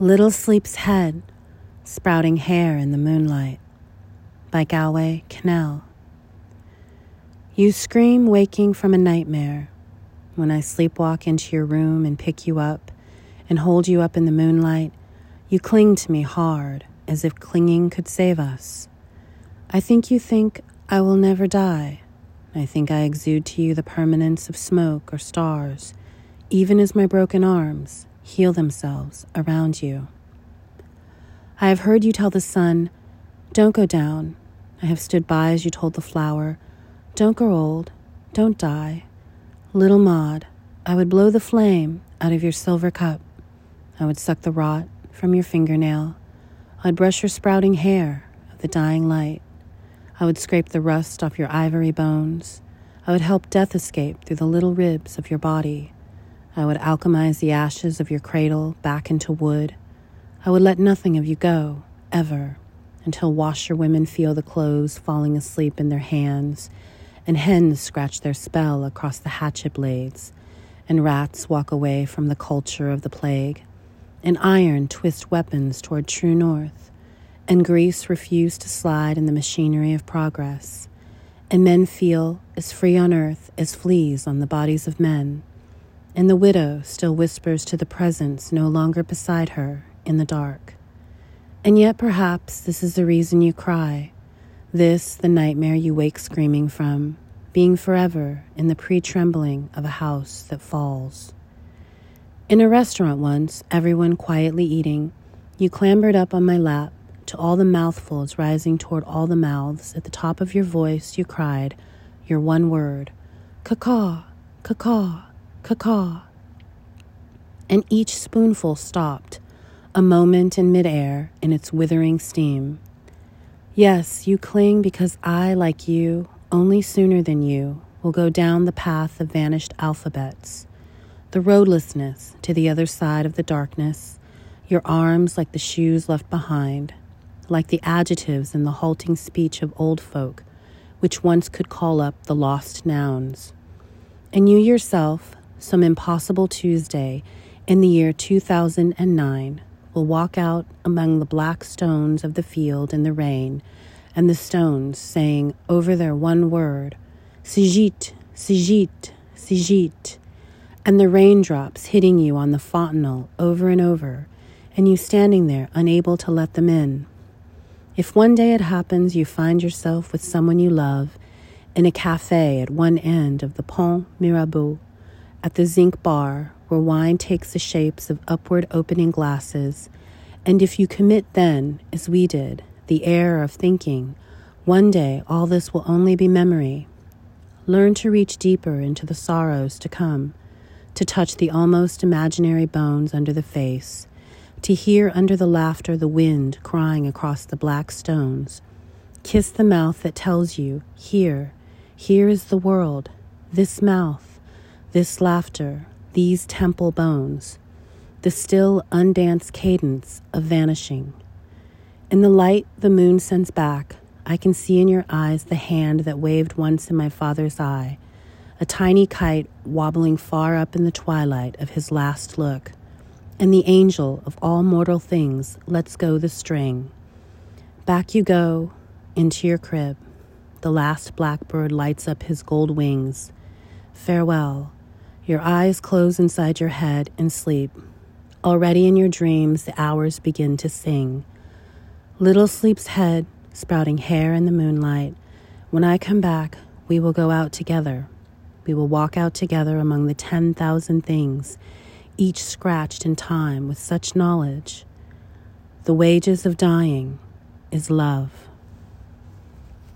Little Sleep's Head, Sprouting Hair in the Moonlight by Galway Kinnell. You scream waking from a nightmare when I sleepwalk into your room and pick you up and hold you up in the moonlight. You cling to me hard as if clinging could save us. I think you think I will never die. I think I exude to you the permanence of smoke or stars, even as my broken arms heal themselves around you. I have heard you tell the sun, Don't go down. I have stood by as you told the flower, Don't grow old, don't die. Little Maud, I would blow the flame out of your silver cup. I would suck the rot from your fingernail. I'd brush your sprouting hair of the dying light. I would scrape the rust off your ivory bones. I would help death escape through the little ribs of your body. I would alchemize the ashes of your cradle back into wood. I would let nothing of you go, ever, until washerwomen feel the clothes falling asleep in their hands, and hens scratch their spell across the hatchet blades, and rats walk away from the culture of the plague, and iron twist weapons toward true north, and grease refuse to slide in the machinery of progress, and men feel as free on earth as fleas on the bodies of men and the widow still whispers to the presence no longer beside her in the dark. And yet, perhaps, this is the reason you cry, this, the nightmare you wake screaming from, being forever in the pre trembling of a house that falls. In a restaurant once, everyone quietly eating, you clambered up on my lap to all the mouthfuls rising toward all the mouths. At the top of your voice, you cried your one word, cacaw, cacaw cacaw. And each spoonful stopped, a moment in midair in its withering steam. Yes, you cling because I, like you, only sooner than you, will go down the path of vanished alphabets, the roadlessness to the other side of the darkness, your arms like the shoes left behind, like the adjectives in the halting speech of old folk, which once could call up the lost nouns. And you yourself, some impossible Tuesday in the year 2009 will walk out among the black stones of the field in the rain, and the stones saying over their one word, ci-gît, ci-gît, ci-gît, and the raindrops hitting you on the fontanel over and over, and you standing there unable to let them in. If one day it happens you find yourself with someone you love in a cafe at one end of the Pont Mirabeau, at the zinc bar where wine takes the shapes of upward opening glasses, and if you commit then, as we did, the air of thinking, one day all this will only be memory. Learn to reach deeper into the sorrows to come, to touch the almost imaginary bones under the face, to hear under the laughter the wind crying across the black stones. Kiss the mouth that tells you, Here, here is the world, this mouth this laughter, these temple bones, the still undanced cadence of vanishing. In the light the moon sends back, I can see in your eyes the hand that waved once in my father's eye, a tiny kite wobbling far up in the twilight of his last look, and the angel of all mortal things lets go the string. Back you go into your crib. The last blackbird lights up his gold wings. Farewell. Your eyes close inside your head and sleep. Already in your dreams, the hours begin to sing. Little sleep's head, sprouting hair in the moonlight. When I come back, we will go out together. We will walk out together among the 10,000 things, each scratched in time with such knowledge. The wages of dying is love.